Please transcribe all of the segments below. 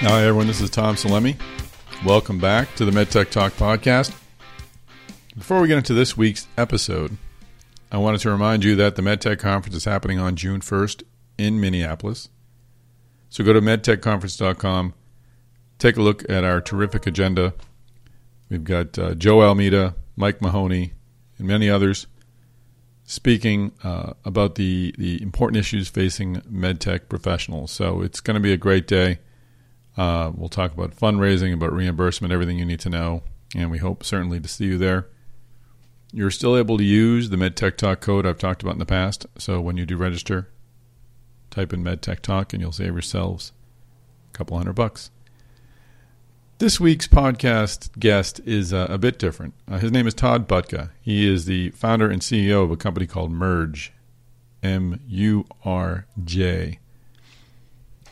Hi, everyone. This is Tom Salemi. Welcome back to the MedTech Talk podcast. Before we get into this week's episode, I wanted to remind you that the MedTech Conference is happening on June 1st in Minneapolis. So go to medtechconference.com, take a look at our terrific agenda. We've got uh, Joe Almeida, Mike Mahoney, and many others speaking uh, about the, the important issues facing medtech professionals. So it's going to be a great day. Uh, we'll talk about fundraising, about reimbursement, everything you need to know, and we hope certainly to see you there. You're still able to use the MedTech Talk code I've talked about in the past. So when you do register, type in MedTech Talk and you'll save yourselves a couple hundred bucks. This week's podcast guest is uh, a bit different. Uh, his name is Todd Butka. He is the founder and CEO of a company called Murj, M U R J.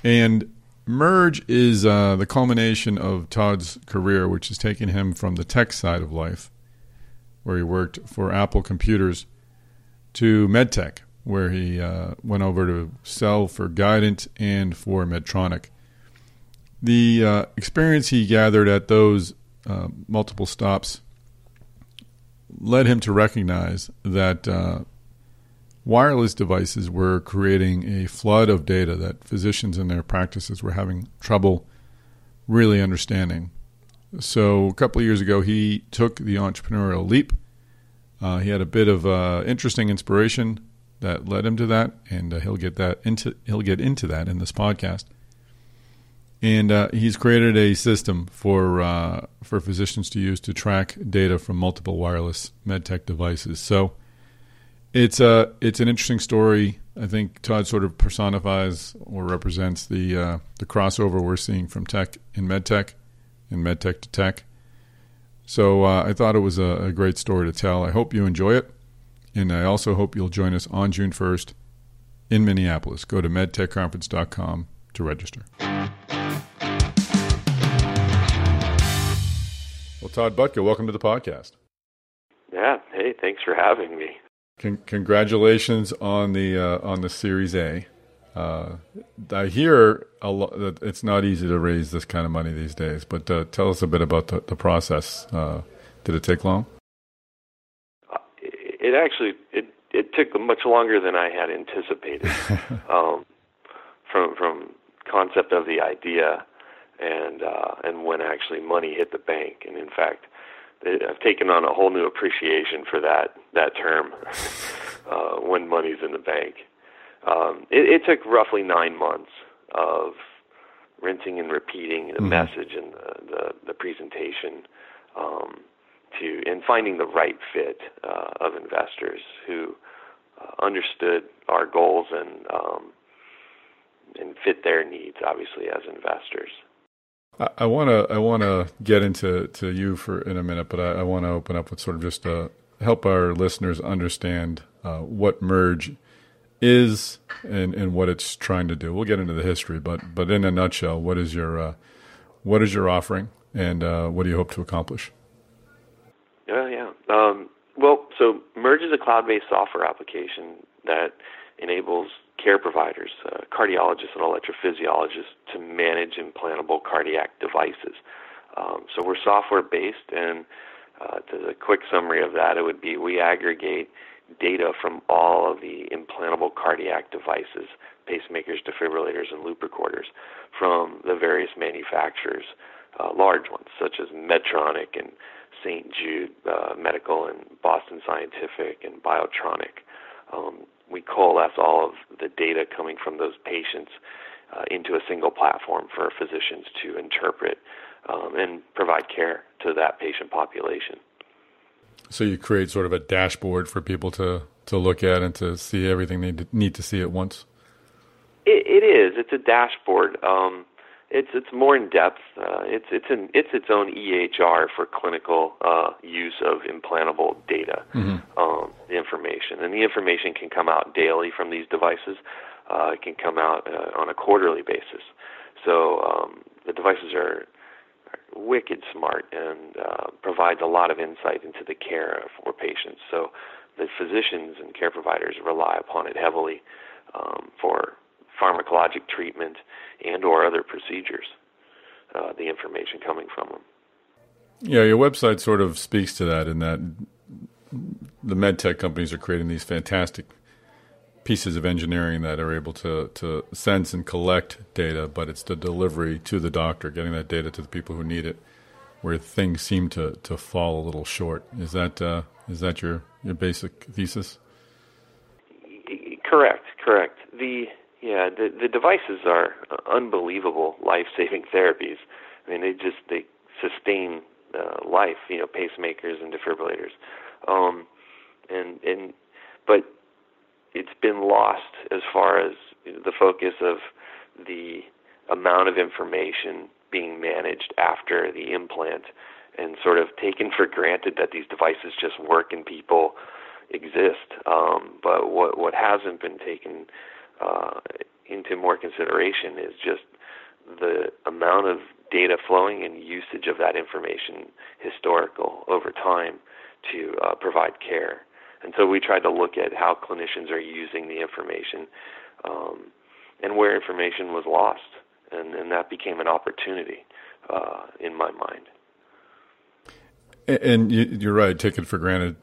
And Murj is uh, the culmination of Todd's career, which has taken him from the tech side of life, where he worked for Apple Computers, to MedTech, where he uh, went over to sell for Guidant and for Medtronic. The uh, experience he gathered at those uh, multiple stops led him to recognize that uh, wireless devices were creating a flood of data that physicians in their practices were having trouble really understanding. So a couple of years ago, he took the entrepreneurial leap. Uh, he had a bit of uh, interesting inspiration that led him to that, and uh, he'll get that into he'll get into that in this podcast. And uh, he's created a system for uh, for physicians to use to track data from multiple wireless medtech devices. So it's a it's an interesting story. I think Todd sort of personifies or represents the uh, the crossover we're seeing from tech and medtech, and medtech to tech. So uh, I thought it was a, a, great story to tell. I hope you enjoy it, and I also hope you'll join us on June first in Minneapolis. Go to medtechconference.com to register. Well, Todd Butka, welcome to the podcast. Yeah. Hey, thanks for having me. Con- congratulations on the uh, on the Series A. Uh, I hear a that it's not easy to raise this kind of money these days, but uh, tell us a bit about the, the process. Uh, did it take long? It actually it it took much longer than I had anticipated. um, from from concept of the idea and uh, and when actually money hit the bank, and in fact, I've taken on a whole new appreciation for that that term uh, when money's in the bank. Um, it, it took roughly nine months of rinsing and repeating the mm-hmm. message and the, the, the presentation um, to and finding the right fit uh, of investors who uh, understood our goals and um, and fit their needs, obviously as investors. I want to I want to get into to you for in a minute, but I, I want to open up with sort of just to help our listeners understand uh, what Murj is and, and what it's trying to do. We'll get into the history, but but in a nutshell, what is your uh, what is your offering, and uh, what do you hope to accomplish? Yeah, yeah. Um, well, so Murj is a cloud-based software application that enables care providers, uh, cardiologists, and electrophysiologists to manage implantable cardiac devices. Um, so we're software based, and uh, to the quick summary of that, it would be we aggregate data from all of the implantable cardiac devices, pacemakers, defibrillators, and loop recorders from the various manufacturers, uh, large ones such as Medtronic and St. Jude uh, Medical and Boston Scientific and Biotronik. Um, we coalesce all of the data coming from those patients uh, into a single platform for physicians to interpret um, and provide care to that patient population. So you create sort of a dashboard for people to, to look at and to see everything they need to see at once. It, it is. It's a dashboard. Um, it's it's more in depth. Uh, it's it's an it's its own EHR for clinical uh, use of implantable data, mm-hmm. Information, and the information can come out daily from these devices. Uh, it can come out uh, on a quarterly basis. So um, the devices are, are wicked smart and uh, provides a lot of insight into the care for patients. So the physicians and care providers rely upon it heavily um, for pharmacologic treatment and or other procedures. uh, the information coming from them. Yeah, your website sort of speaks to that in that the med tech companies are creating these fantastic pieces of engineering that are able to, to sense and collect data, but it's the delivery to the doctor, getting that data to the people who need it, where things seem to, to fall a little short. Is that uh, is that your, your basic thesis? Correct, correct. The yeah, the the devices are unbelievable life-saving therapies. I mean, they just they sustain uh, life. You know, pacemakers and defibrillators. Um, and and but it's been lost as far as the focus of the amount of information being managed after the implant and sort of taken for granted that these devices just work and people exist. Um, but what what hasn't been taken uh, into more consideration is just the amount of data flowing and usage of that information historical over time to uh, provide care. And so we tried to look at how clinicians are using the information um, and where information was lost. And, and that became an opportunity uh, in my mind. And you're right. Take it for granted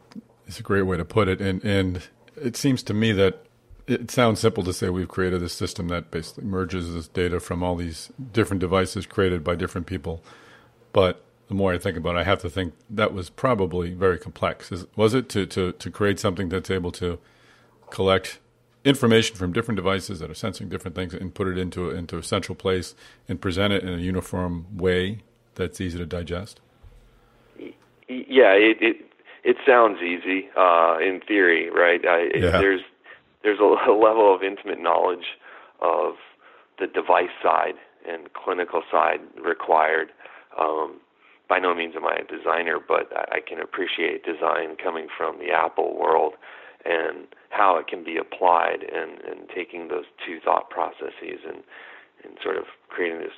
is a great way to put it. And and it seems to me that it sounds simple to say we've created a system that basically merges this data from all these different devices created by different people. But the more I think about it, I have to think that was probably very complex. Is, was it to, to, to create something that's able to collect information from different devices that are sensing different things and put it into a, into a central place and present it in a uniform way that's easy to digest? Yeah, it it, it sounds easy uh, in theory, right? I, yeah. There's there's a, a level of intimate knowledge of the device side and clinical side required. Um, by no means am I a designer, but I can appreciate design coming from the Apple world and how it can be applied and, and taking those two thought processes and, and sort of creating this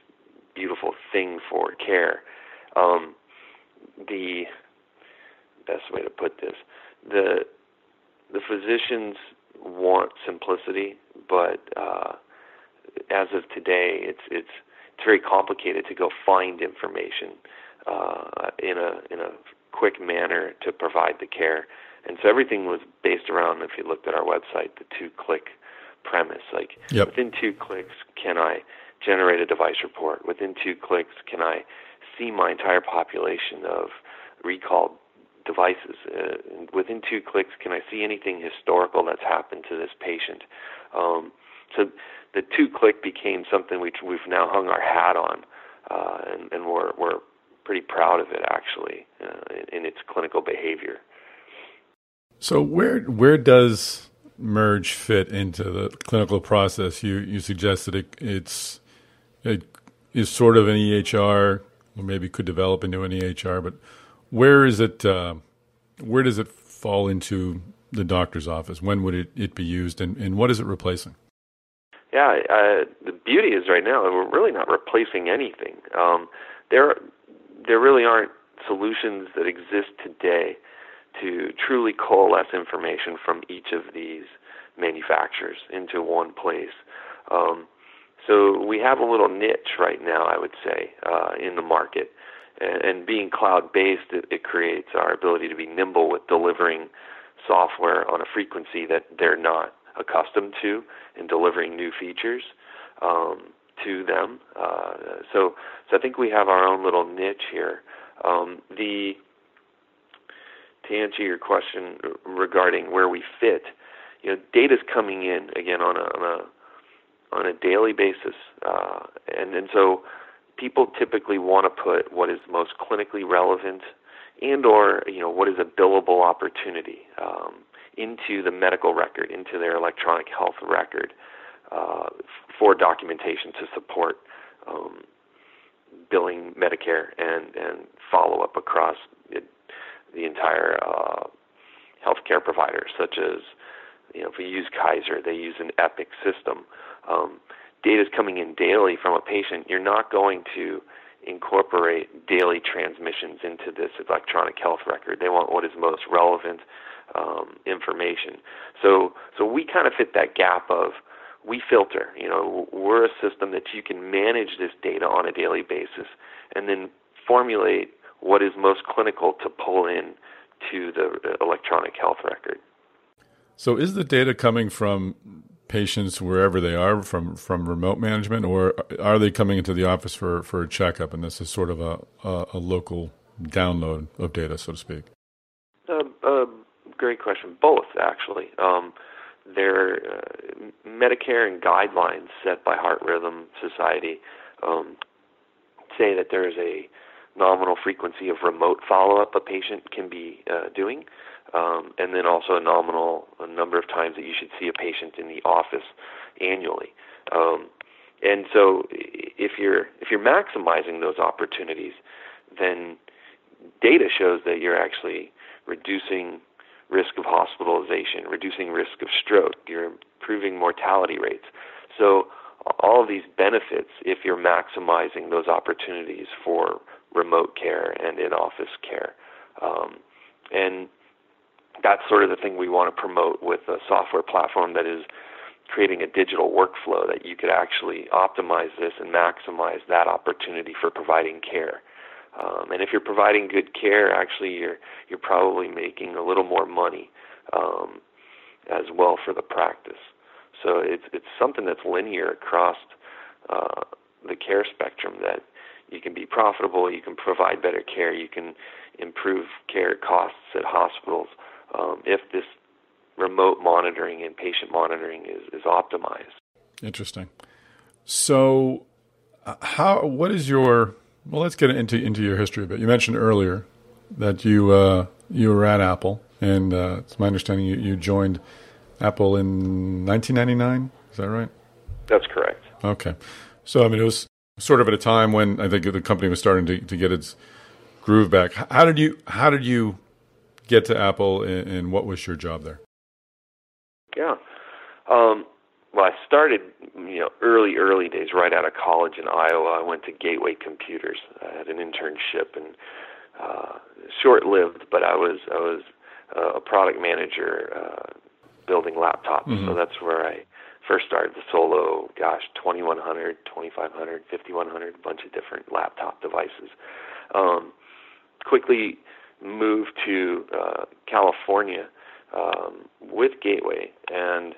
beautiful thing for care. Um, the best way to put this, the the physicians want simplicity, but uh, as of today, it's it's it's very complicated to go find information uh, in a in a quick manner to provide the care. And so everything was based around, if you looked at our website, the two-click premise. Like yep. within two clicks, can I generate a device report? Within two clicks, can I see my entire population of recalled devices? Uh, within two clicks, can I see anything historical that's happened to this patient? Um, so the two click became something which we've now hung our hat on, uh, and, and we're, we're pretty proud of it actually uh, in, in, its clinical behavior. So where where does Murj fit into the clinical process? You you suggested it, it's it is sort of an EHR, or maybe could develop into an EHR, but where is it? Uh, where does it fall into the doctor's office? When would it, it be used, and, and what is it replacing? Yeah, uh, the beauty is right now we're really not replacing anything. Um, there there really aren't solutions that exist today to truly coalesce information from each of these manufacturers into one place. Um, so we have a little niche right now, I would say, uh, in the market. And, being cloud-based, it, it creates our ability to be nimble with delivering software on a frequency that they're not accustomed to and delivering new features. Um, to them. Uh, so, so I think we have our own little niche here. Um, the to answer your question regarding where we fit, you know, data's coming in again on a on a, on a daily basis, uh, and and so people typically want to put what is most clinically relevant and or you know what is a billable opportunity um, into the medical record, into their electronic health record uh, for documentation to support um, billing Medicare and, and follow up across it, the entire uh, healthcare providers, such as you know if we use Kaiser, they use an Epic system. Um, Data is coming in daily from a patient. You're not going to incorporate daily transmissions into this electronic health record. They want what is most relevant um, information. So, so we kind of fit that gap of we filter. You know, we're a system that you can manage this data on a daily basis and then formulate what is most clinical to pull in to the electronic health record. So, is the data coming from patients wherever they are from, from remote management, or are they coming into the office for, for a checkup and this is sort of a, a, a local download of data, so to speak? Uh, uh, great question. Both, actually. Um, there, uh, Medicare and guidelines set by Heart Rhythm Society um, say that there is a nominal frequency of remote follow-up a patient can be uh, doing, um, and then also a nominal a number of times that you should see a patient in the office annually. Um, and so, if you're if you're maximizing those opportunities, then data shows that you're actually reducing risk of hospitalization, reducing risk of stroke, you're improving mortality rates. So all of these benefits if you're maximizing those opportunities for remote care and in-office care. Um, and that's sort of the thing we want to promote with a software platform that is creating a digital workflow that you could actually optimize this and maximize that opportunity for providing care. Um, and if you're providing good care, actually, you're you're probably making a little more money um, as well for the practice. So it's it's something that's linear across uh, the care spectrum that you can be profitable, you can provide better care, you can improve care costs at hospitals um, if this remote monitoring and patient monitoring is, is optimized. Interesting. So, uh, how what is your well, let's get into into your history a bit. You mentioned earlier that you uh, you were at Apple, and uh, it's my understanding you, you joined Apple in 1999. Is that right? That's correct. Okay, so I mean it was sort of at a time when I think the company was starting to, to get its groove back. How did you how did you get to Apple, and, and what was your job there? Yeah. Um, well, I started, you know, early, early days, right out of college in Iowa. I went to Gateway Computers. I had an internship and uh, short-lived, but I was I was uh, a product manager uh, building laptops. Mm-hmm. So that's where I first started the Solo. Gosh, 2100, 2500, 5100, a bunch of different laptop devices. Um, quickly moved to uh, California um, with Gateway and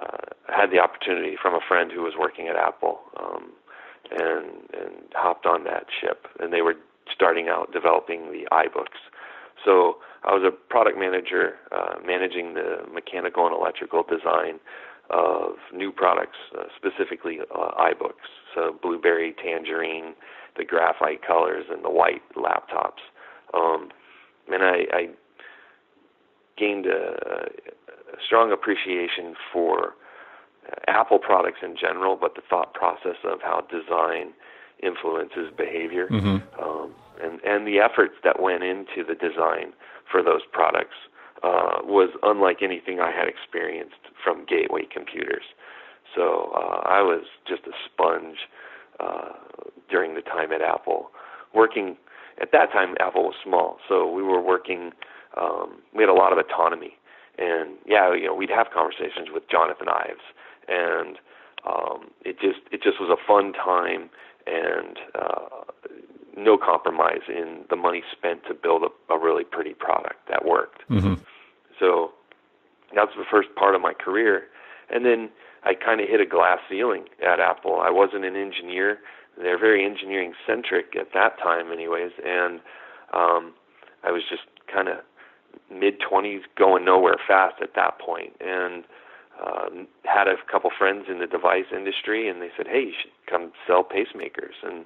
uh, had the opportunity from a friend who was working at Apple, um, and and hopped on that ship. And they were starting out developing the iBooks. So I was a product manager, uh, managing the mechanical and electrical design of new products, uh, specifically uh, iBooks. So blueberry, tangerine, the graphite colors, and the white laptops. Um, and I, I gained a, a strong appreciation for uh, Apple products in general, but the thought process of how design influences behavior, mm-hmm. um, and and the efforts that went into the design for those products uh, was unlike anything I had experienced from Gateway Computers. So uh, I was just a sponge uh, during the time at Apple, working. At that time, Apple was small, so we were working. Um, we had a lot of autonomy and yeah, you know, we'd have conversations with Jonathan Ives, and um, it just it just was a fun time, and uh, no compromise in the money spent to build a, a really pretty product that worked. Mm-hmm. So that was the first part of my career, and then I kind of hit a glass ceiling at Apple. I wasn't an engineer; they're very engineering centric at that time, anyways, and um, I was just kind of mid 20s, going nowhere fast at that point, and um, had a couple friends in the device industry, and they said, "Hey, you should come sell pacemakers." And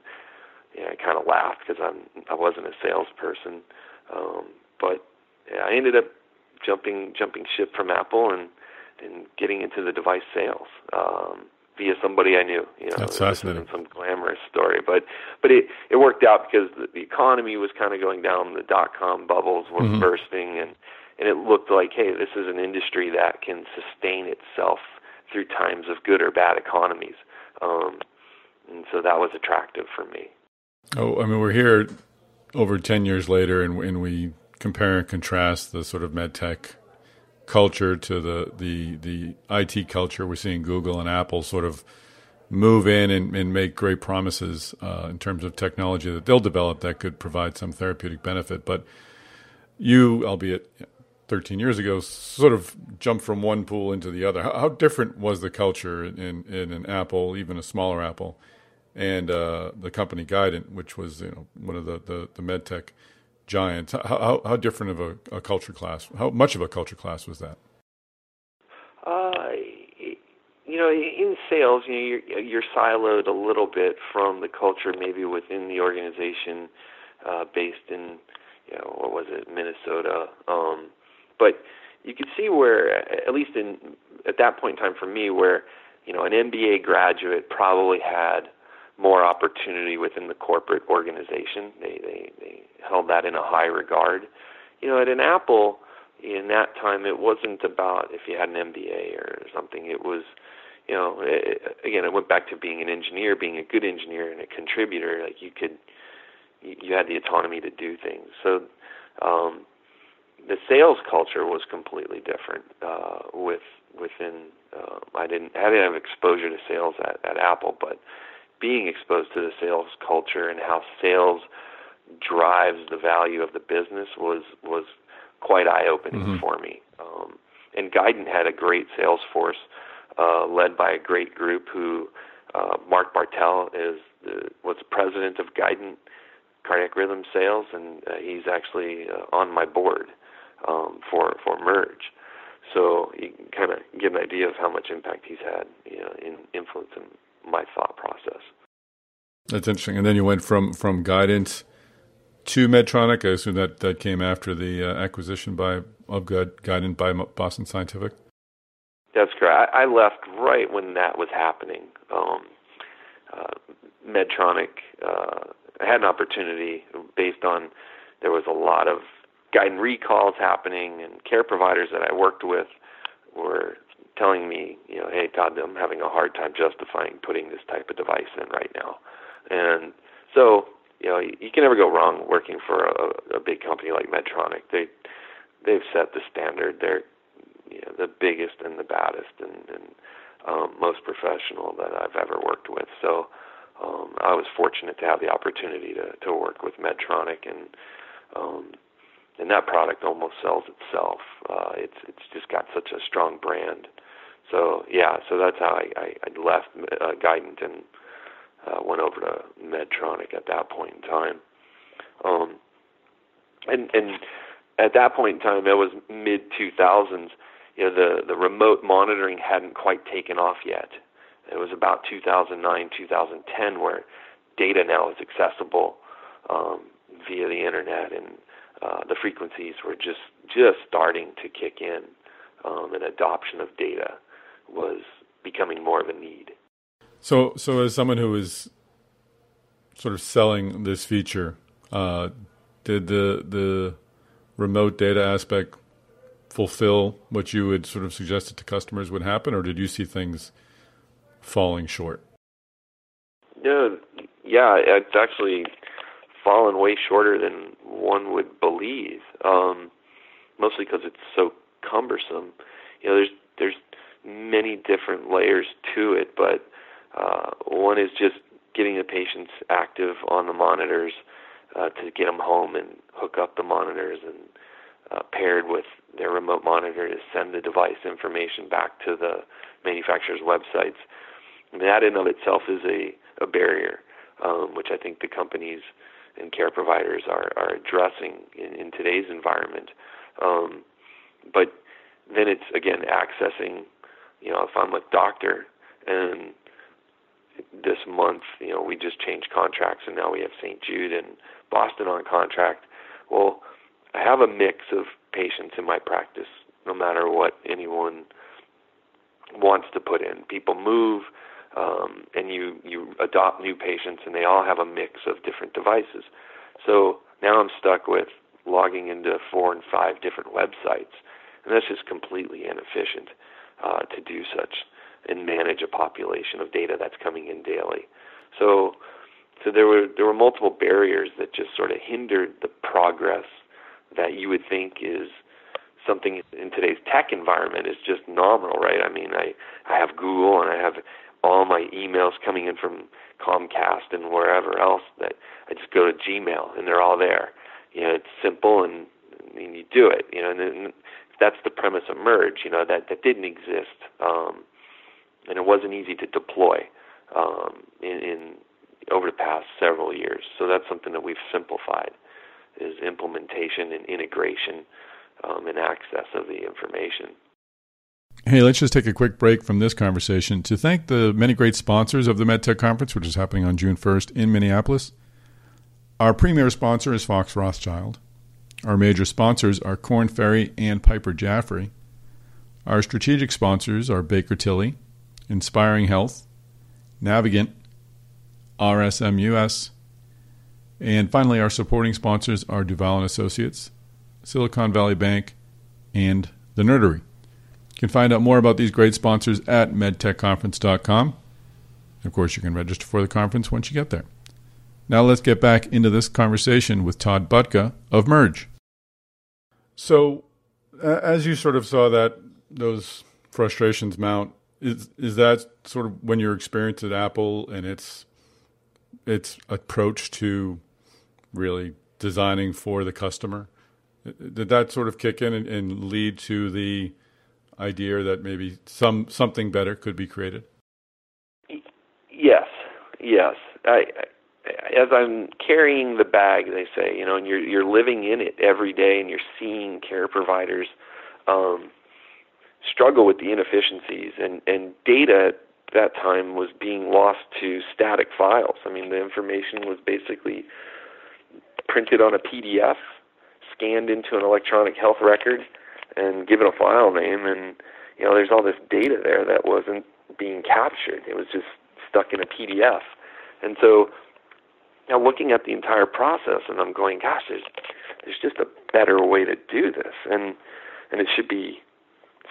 yeah, I kind of laughed because I'm I wasn't a salesperson, um, but yeah, I ended up jumping jumping ship from Apple and and getting into the device sales. Um, via somebody I knew. You know, That's fascinating. Some glamorous story, but but it it worked out because the, the economy was kind of going down. The dot com bubbles were mm-hmm. bursting, and and it looked like, hey, this is an industry that can sustain itself through times of good or bad economies. Um, and so that was attractive for me. Oh, I mean, we're here over ten years later, and and we compare and contrast the sort of med tech culture to the, the, the IT culture. We're seeing Google and Apple sort of move in and, and make great promises uh, in terms of technology that they'll develop that could provide some therapeutic benefit. But you, albeit 13 years ago, sort of jumped from one pool into the other. How, how different was the culture in, in an Apple, even a smaller Apple, and uh, the company Guidant, which was you know one of the the, the med tech giants? How, how, how different of a, a, culture class? How much of a culture class was that? Uh, you know, in sales, you know, you're, you're siloed a little bit from the culture, maybe within the organization, uh, based in, you know, what was it, Minnesota. Um, but you could see where, at least in at that point in time for me, where you know an MBA graduate probably had more opportunity within the corporate organization. They they they held that in a high regard. You know, at an Apple, in that time, it wasn't about if you had an MBA or something. It was, you know, it, again, it went back to being an engineer, being a good engineer and a contributor. Like you could, you had the autonomy to do things. So, um, the sales culture was completely different uh, with within. Uh, I didn't I didn't have exposure to sales at, at Apple, but being exposed to the sales culture and how sales drives the value of the business was was quite eye opening mm-hmm. for me. Um, and Guidant had a great sales force uh, led by a great group who uh, Mark Bartell is the, was president of Guidant Cardiac Rhythm Sales, and uh, he's actually uh, on my board um, for for Murj. So you can kind of get an idea of how much impact he's had you know, in influencing my thought process. That's interesting. And then you went from from Guidant to Medtronic. I assume that that came after the uh, acquisition by of Guidant by Boston Scientific. That's correct. I, I left right when that was happening. Um, uh, Medtronic. Uh, had an opportunity based on there was a lot of Guidant recalls happening, and care providers that I worked with were telling me, you know, hey Todd, I'm having a hard time justifying putting this type of device in right now. And so, you know, you can never go wrong working for a, a big company like Medtronic. They they've set the standard. They're you know, the biggest and the baddest and, and um, most professional that I've ever worked with. So um, I was fortunate to have the opportunity to to work with Medtronic and um, and that product almost sells itself. Uh, it's it's just got such a strong brand. So yeah, so that's how I, I, I left uh, Guidant and uh, went over to Medtronic at that point in time. Um, and and at that point in time, it was mid 2000s. You know, the the remote monitoring hadn't quite taken off yet. It was about 2009, 2010, where data now is accessible um, via the internet and uh, the frequencies were just just starting to kick in, um, and adoption of data was becoming more of a need. So, so as someone who is sort of selling this feature, uh, did the the remote data aspect fulfill what you had sort of suggested to customers would happen, or did you see things falling short? No, yeah, it's actually fallen way shorter than one would believe. Um, mostly because it's so cumbersome. You know, there's there's many different layers to it, but uh, one is just getting the patients active on the monitors uh, to get them home and hook up the monitors and uh, paired with their remote monitor to send the device information back to the manufacturer's websites. And that in of itself is a, a barrier, um, which I think the companies and care providers are, are addressing in, in today's environment. Um, but then it's again accessing, you know, if I'm a doctor and this month, you know, we just changed contracts and now we have St. Jude and Boston on contract. Well, I have a mix of patients in my practice, no matter what anyone wants to put in. People move, um, and you you adopt new patients, and they all have a mix of different devices. So now I'm stuck with logging into four and five different websites, and that's just completely inefficient uh, to do such and manage a population of data that's coming in daily. So so there were there were multiple barriers that just sort of hindered the progress that you would think is something in today's tech environment is just nominal, right? I mean, I I have Google and I have all my emails coming in from Comcast and wherever else that I just go to Gmail and they're all there. You know, it's simple and mean you do it. You know, and then that's the premise of Murj. You know, that that didn't exist, um, and it wasn't easy to deploy um, in, in over the past several years. So that's something that we've simplified is implementation and integration um, and access of the information. Hey, let's just take a quick break from this conversation to thank the many great sponsors of the MedTech Conference, which is happening on June 1st in Minneapolis. Our premier sponsor is Fox Rothschild. Our major sponsors are Korn Ferry and Piper Jaffray. Our strategic sponsors are Baker Tilly, Inspiring Health, Navigant, RSM US, and finally our supporting sponsors are Duvall and Associates, Silicon Valley Bank, and The Nerdery. You can find out more about these great sponsors at medtechconference.com. Of course, you can register for the conference once you get there. Now let's get back into this conversation with Todd Butka of Murj. So, as you sort of saw that those frustrations mount, is is that sort of when your experience at Apple and its its approach to really designing for the customer? Did that sort of kick in and, and lead to the idea that maybe some something better could be created? Yes, yes. I, as I'm carrying the bag, they say, you know, and you're you're living in it every day, and you're seeing care providers um, struggle with the inefficiencies, and and data at that time was being lost to static files. I mean, the information was basically printed on a PDF, scanned into an electronic health record, and given a file name, and you know, there's all this data there that wasn't being captured. It was just stuck in a PDF, and so now looking at the entire process, and I'm going, gosh, there's there's just a better way to do this, and and it should be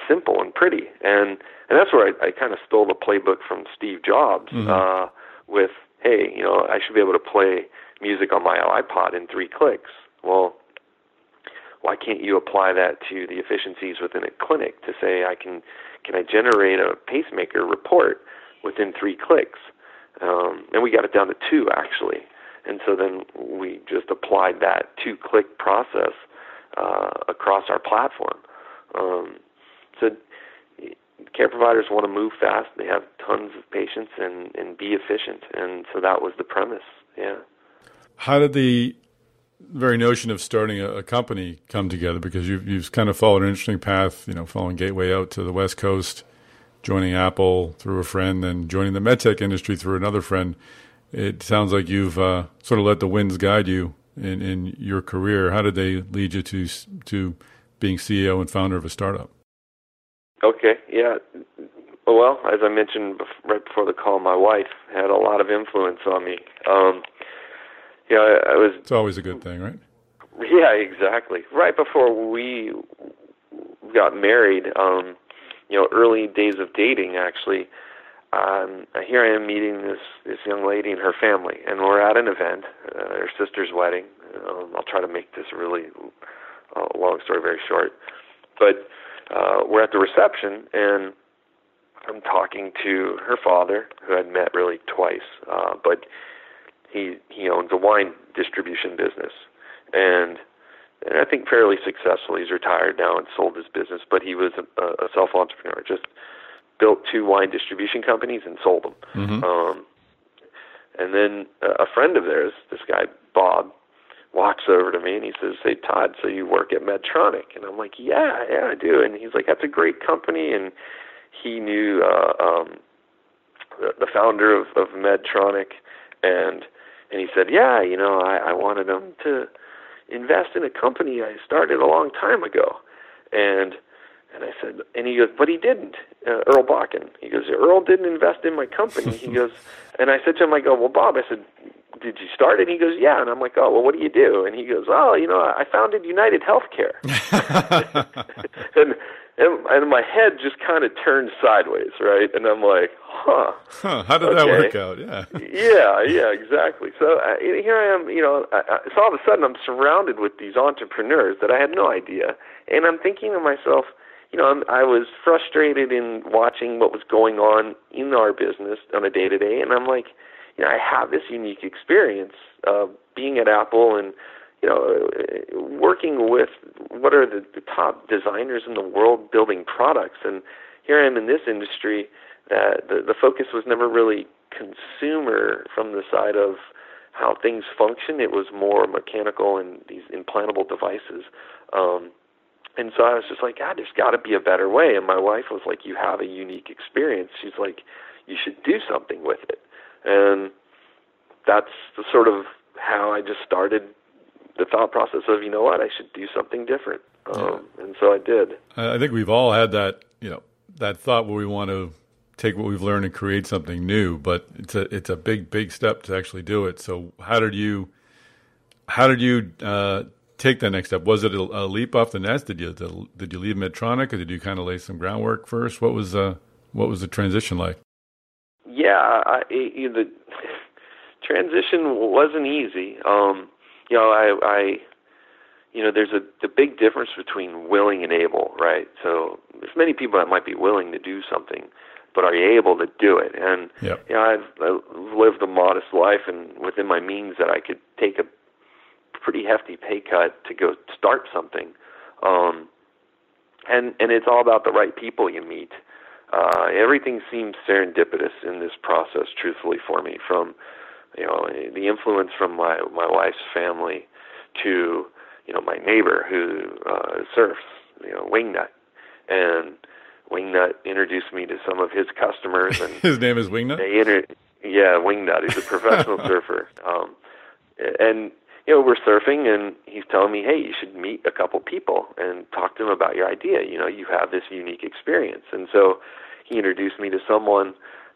simple and pretty, and and that's where I, I kind of stole the playbook from Steve Jobs mm-hmm. uh, with, hey, you know, I should be able to play music on my iPod in three clicks. Well, why can't you apply that to the efficiencies within a clinic to say I can can I generate a pacemaker report within three clicks? Um, and we got it down to two actually. And so then we just applied that two click process uh, across our platform. Um, so care providers want to move fast. They have tons of patients and, and be efficient. And so that was the premise. Yeah. How did the very notion of starting a, a, company come together? Because you've, you've kind of followed an interesting path, you know, following Gateway out to the West Coast, joining Apple through a friend, then joining the medtech industry through another friend it sounds like you've uh, sort of let the winds guide you in, in your career. How did they lead you to to being CEO and founder of a startup? Okay, yeah. Well, as I mentioned right before the call, my wife had a lot of influence on me. Um, yeah, I, I was. It's always a good thing, right? Yeah, exactly. Right before we got married, um, you know, early days of dating, actually, um, here I am meeting this this young lady and her family, and we're at an event, uh, her sister's wedding. Um, I'll try to make this really uh, long story very short, but uh, we're at the reception, and I'm talking to her father, who I'd met really twice, uh, but he he owns a wine distribution business, and and I think fairly successful. He's retired now and sold his business, but he was a, a self entrepreneur, just built two wine distribution companies and sold them. Mm-hmm. Um, and then a friend of theirs, this guy Bob, walks over to me and he says, "Hey Todd, so you work at Medtronic?" And I'm like, "Yeah, yeah, I do." And he's like, "That's a great company." And he knew uh, um, the, the founder of, of Medtronic, and and he said, "Yeah, you know, I, I wanted him to invest in a company I started a long time ago." And and I said, and he goes, but he didn't. Uh, Earl Bakken. He goes, Earl didn't invest in my company. He goes, and I said to him, I go, well, Bob, I said, did you start it? And he goes, yeah. And I'm like, oh, well, what do you do? And he goes, oh, you know, I founded United Healthcare. and and, and my head just kind of turned sideways, right? And I'm like, huh. Huh, how did okay. that work out? Yeah. yeah, yeah, exactly. So uh, here I am, you know, I, I, so all of a sudden I'm surrounded with these entrepreneurs that I had no idea. And I'm thinking to myself, you know, I'm, I was frustrated in watching what was going on in our business on a day to day. And I'm like, you know, I have this unique experience of being at Apple and you know, working with what are the, the top designers in the world building products. And here I am in this industry that the, the focus was never really consumer from the side of how things function. It was more mechanical and these implantable devices. Um, and so I was just like, God, there's got to be a better way. And my wife was like, You have a unique experience. She's like, You should do something with it. And that's the sort of how I just started the thought process of you know what I should do something different, um, yeah. and so I did. I think we've all had that you know that thought where we want to take what we've learned and create something new, but it's a it's a big big step to actually do it. So how did you how did you uh, take that next step? Was it a, a, leap off the nest? Did you did you leave Medtronic, or did you kind of lay some groundwork first? What was uh, what was the transition like? Yeah, I, you know, the transition wasn't easy. Um, you know, I, I, you know, there's a the big difference between willing and able, right? So there's many people that might be willing to do something, but are you able to do it? And yep. you know, I've, I've lived a modest life, and within my means, that I could take a pretty hefty pay cut to go start something. Um, and and it's all about the right people you meet. Uh, everything seems serendipitous in this process, truthfully, for me. From you know the influence from my my wife's family to you know my neighbor who uh, surfs you know Wingnut and Wingnut introduced me to some of his customers and his name is Wingnut they inter- yeah Wingnut he's a professional surfer um and you know we're surfing and he's telling me hey you should meet a couple people and talk to them about your idea you know you have this unique experience and so he introduced me to someone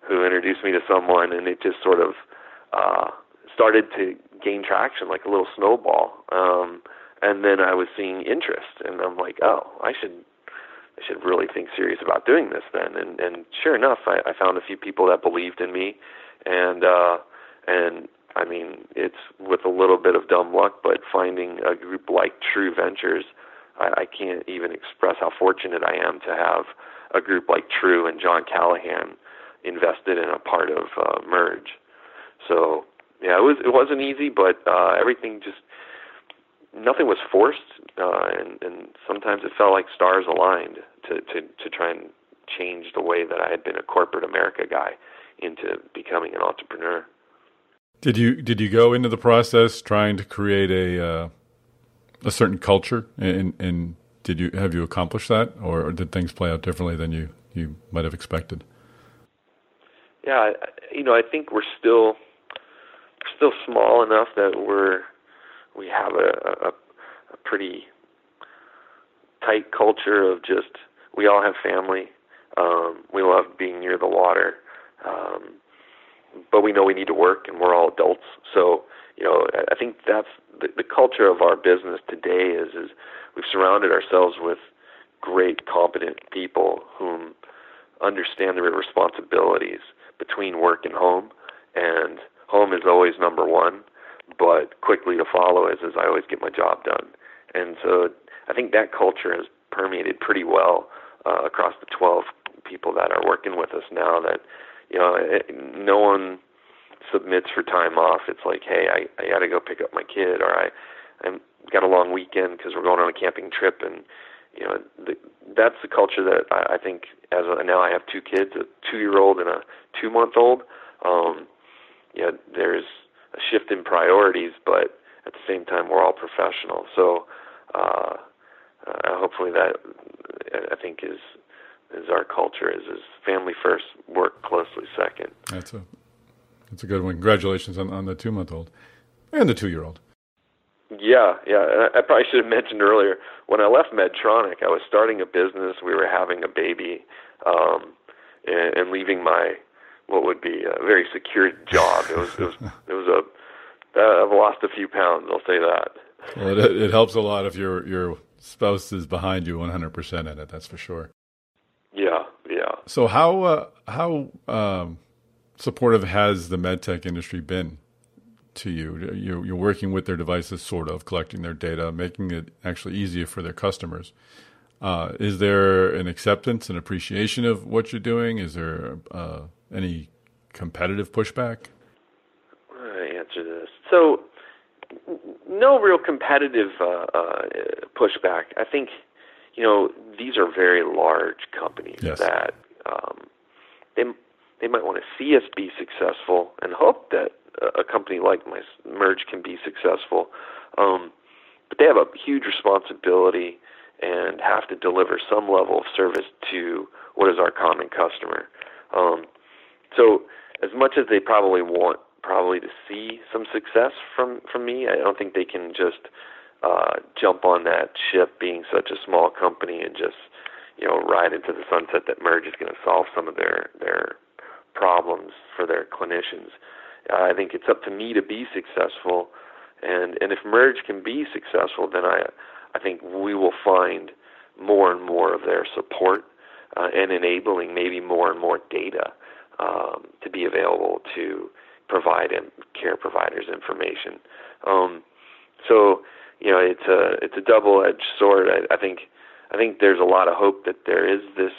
who introduced me to someone and it just sort of uh, started to gain traction like a little snowball. Um, and then I was seeing interest, and I'm like, oh, I should, I should really think serious about doing this then. And and sure enough, I, I found a few people that believed in me, and uh, and I mean, it's with a little bit of dumb luck, but finding a group like True Ventures, I, I can't even express how fortunate I am to have a group like True and Jon Callaghan invested in a part of uh, Murj. So yeah, it was it wasn't easy, but uh, everything just nothing was forced, uh, and and sometimes it felt like stars aligned to to to try and change the way that I had been a corporate America guy into becoming an entrepreneur. Did you did you go into the process trying to create a uh, a certain culture, and, and did you have you accomplished that, or did things play out differently than you you might have expected? Yeah, you know, I think we're still still small enough that we're we have a, a, a pretty tight culture of just we all have family. Um, we love being near the water, um, but we know we need to work, and we're all adults. So you know, I think that's the, the culture of our business today. Is is we've surrounded ourselves with great, competent people whom understand their responsibilities between work and home, and home is always number one, but quickly to follow is is I always get my job done. And so I think that culture has permeated pretty well uh, across the 12 people that are working with us now. That you know, no one submits for time off. It's like, hey, I I got to go pick up my kid, or I I got a long weekend because we're going on a camping trip, and you know, the, that's the culture that I, I think. As a, now, I have two kids, a two-year-old and a two-month-old. Um, you know, there's a shift in priorities, but at the same time, we're all professional. So, uh, uh, hopefully, that I think is is our culture is is family first, work closely second. That's a that's a good one. Congratulations on, on the two month old and the two year old. Yeah, yeah. I probably should have mentioned earlier when I left Medtronic, I was starting a business. We were having a baby, um, and, and leaving my what would be a very secure job. It was it was it was a uh, I've lost a few pounds. I'll say that. Well, it, it helps a lot if you're you're spouse is behind you 100% in it. That's for sure. So how uh, how um, supportive has the medtech industry been to you? You're, you're, working with their devices, sort of collecting their data, making it actually easier for their customers. Uh, is there an acceptance and appreciation of what you're doing? Is there uh, any competitive pushback? I answer this. So, no real competitive uh, uh, pushback. I think, you know, these are very large companies yes. that um, they they might want to see us be successful and hope that a company like my Murj can be successful. Um, but they have a huge responsibility and have to deliver some level of service to what is our common customer. Um, so as much as they probably want probably to see some success from from me, I don't think they can just uh, jump on that ship being such a small company and just you know ride into the sunset that Murj is going to solve some of their their problems for their clinicians. Uh, I think it's up to me to be successful, and and if Murj can be successful, then I I think we will find more and more of their support uh, and enabling maybe more and more data um, to be available to provide care providers information. Um, so you know it's a it's a double-edged sword. I, I think I think there's a lot of hope that there is this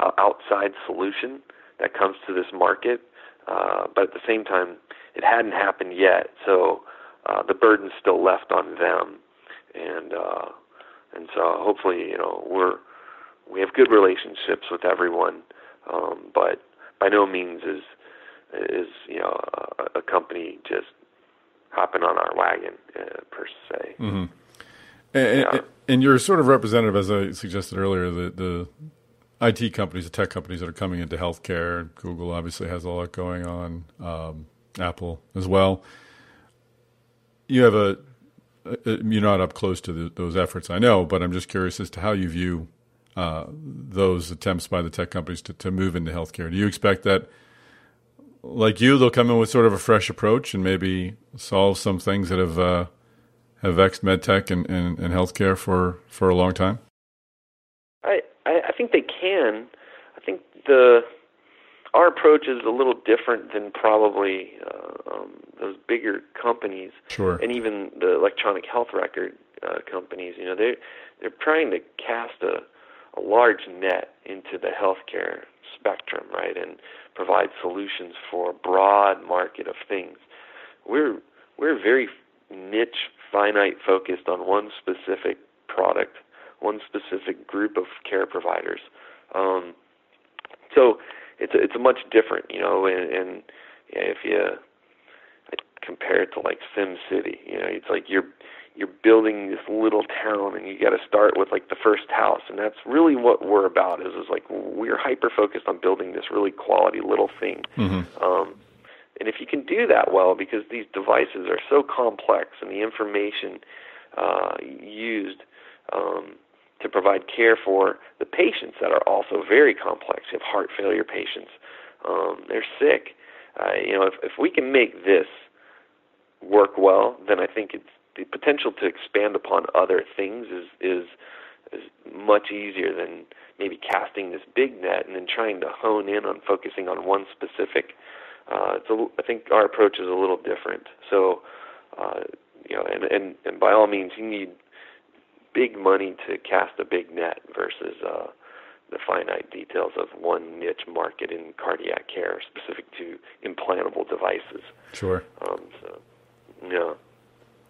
uh, outside solution that comes to this market, uh, but at the same time, it hadn't happened yet. So uh, the burden's still left on them and uh, and so hopefully you know we're we have good relationships with everyone, um, but by no means is is you know a, a company just hopping on our wagon uh, per se. Mm-hmm. And, yeah. and, you're sort of representative, as I suggested earlier, the the IT companies, the tech companies that are coming into healthcare. Google obviously has a lot going on. Um, Apple as well. You have a you're not up close to the, those efforts, I know, but I'm just curious as to how you view uh, those attempts by the tech companies to, to move into healthcare. Do you expect that, like you, they'll come in with sort of a fresh approach and maybe solve some things that have uh, have vexed medtech and, and, and healthcare for, for a long time? I, I think they can. I think the our approach is a little different than probably uh, um, those bigger companies, sure. and even the electronic health record uh, companies. You know, they they're trying to cast a a large net into the healthcare spectrum, right, and provide solutions for a broad market of things. We're we're very niche, finite, focused on one specific product, one specific group of care providers. Um, so it's a, it's a much different, you know, and, and yeah, if you compare it to like Sim City, you know, it's like you're you're building this little town and you got to start with like the first house and that's really what we're about is is like we're hyper focused on building this really quality little thing mm-hmm. um and if you can do that well because these devices are so complex and the information uh used um to provide care for the patients that are also very complex. You have heart failure patients; um, they're sick. Uh, you know, if if we can make this work well, then I think it's the potential to expand upon other things is is is much easier than maybe casting this big net and then trying to hone in on focusing on one specific. Uh, it's a, I think our approach is a little different. So, uh, you know, and, and and by all means, you need big money to cast a big net versus uh, the finite details of one niche market in cardiac care specific to implantable devices. Sure. Um, so, yeah.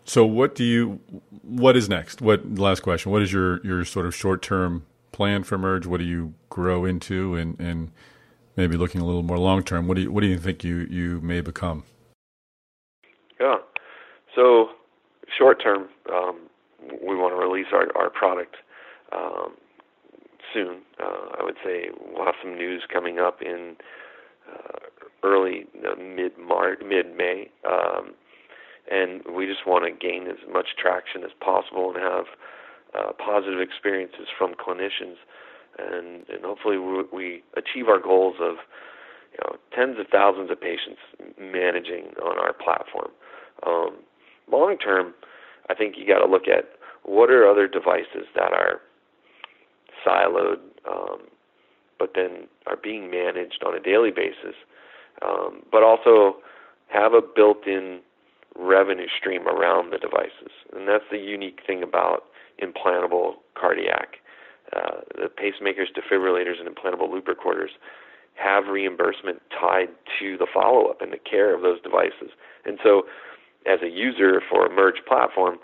So, what do you? What is next? What last question? What is your your sort of short term plan for Murj? What do you grow into, and and maybe looking a little more long term? What do you what do you think you you may become? Yeah. So, short term, um, we want to release our, our product um, soon. Uh, I would say we'll have some news coming up in uh, early uh, mid March, mid May, um, and we just want to gain as much traction as possible and have uh, positive experiences from clinicians, and and hopefully we, we achieve our goals of you know tens of thousands of patients managing on our platform. Um, long term I think you got to look at what are other devices that are siloed, um, but then are being managed on a daily basis, um, but also have a built-in revenue stream around the devices, and that's the unique thing about implantable cardiac. Uh, the pacemakers, defibrillators, and implantable loop recorders have reimbursement tied to the follow-up and the care of those devices. And so, as a user for a Murj platform,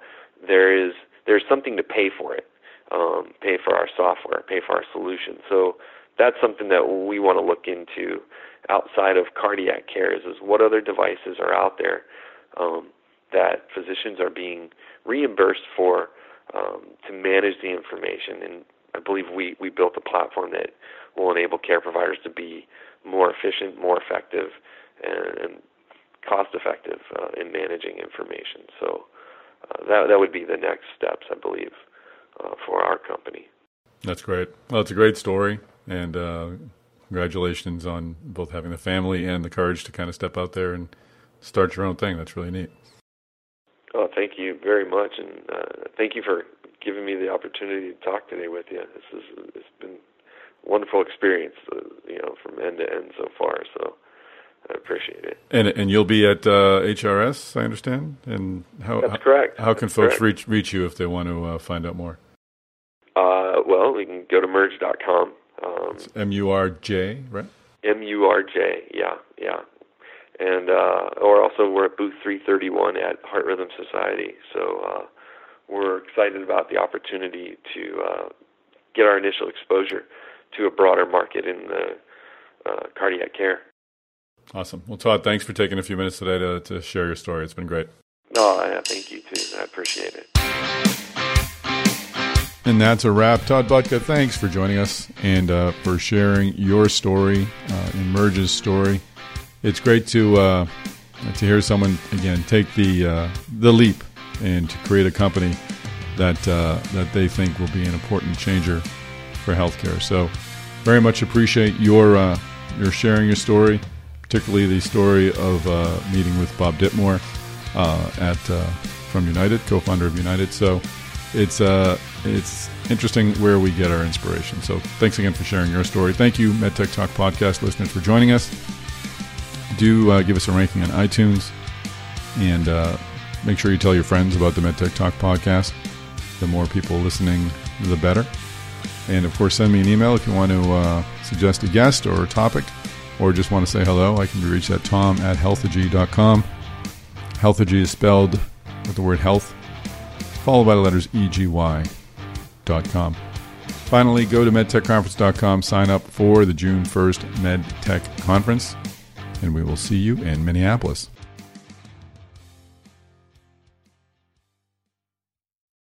there is there's something to pay for it, um, pay for our software, pay for our solution. So that's something that we want to look into outside of cardiac care is, is what other devices are out there um, that physicians are being reimbursed for um, to manage the information. And I believe we, we built a platform that will enable care providers to be more efficient, more effective, and, and cost effective uh, in managing information. So uh, that that would be the next steps, I believe, uh, for our company. That's great. Well, it's a great story, and uh, congratulations on both having the family and the courage to kind of step out there and start your own thing. That's really neat. Oh, thank you very much, and uh, thank you for giving me the opportunity to talk today with you. This is it's been a wonderful experience, uh, you know, from end to end so far. So I appreciate it. And and you'll be at uh, HRS, I understand. And how that's correct. How, can that's folks correct. reach reach you if they want to uh, find out more? Uh, well, you can go to murj.com. Um, M U R J, right? M U R J, yeah, yeah. And uh, or also we're at booth 331 at Heart Rhythm Society. So uh, we're excited about the opportunity to uh, get our initial exposure to a broader market in the uh, cardiac care. Awesome. Well, Todd, thanks for taking a few minutes today to, to share your story. It's been great. No, yeah, thank you too. I appreciate it. And that's a wrap. Todd Butka, thanks for joining us and uh, for sharing your story, uh, Emerge's story. It's great to uh, to hear someone again take the uh, the leap and to create a company that uh, that they think will be an important changer for healthcare. So, very much appreciate your uh, your sharing your story, particularly the story of uh, meeting with Bob Ditmore uh, at uh, from Guidant, co-founder of Guidant. So, it's it's interesting where we get our inspiration. So, thanks again for sharing your story. Thank you, MedTech Talk podcast listeners, for joining us. Do uh, give us a ranking on iTunes, and uh, make sure you tell your friends about the MedTech Talk podcast. The more people listening, the better. And of course, send me an email if you want to uh, suggest a guest or a topic, or just want to say hello. I can be reached at tom at healthegy.com. Healthegy is spelled with the word health, followed by the letters EGY.com. Finally, go to medtechconference.com, sign up for the June 1st MedTech Conference, and we will see you in Minneapolis.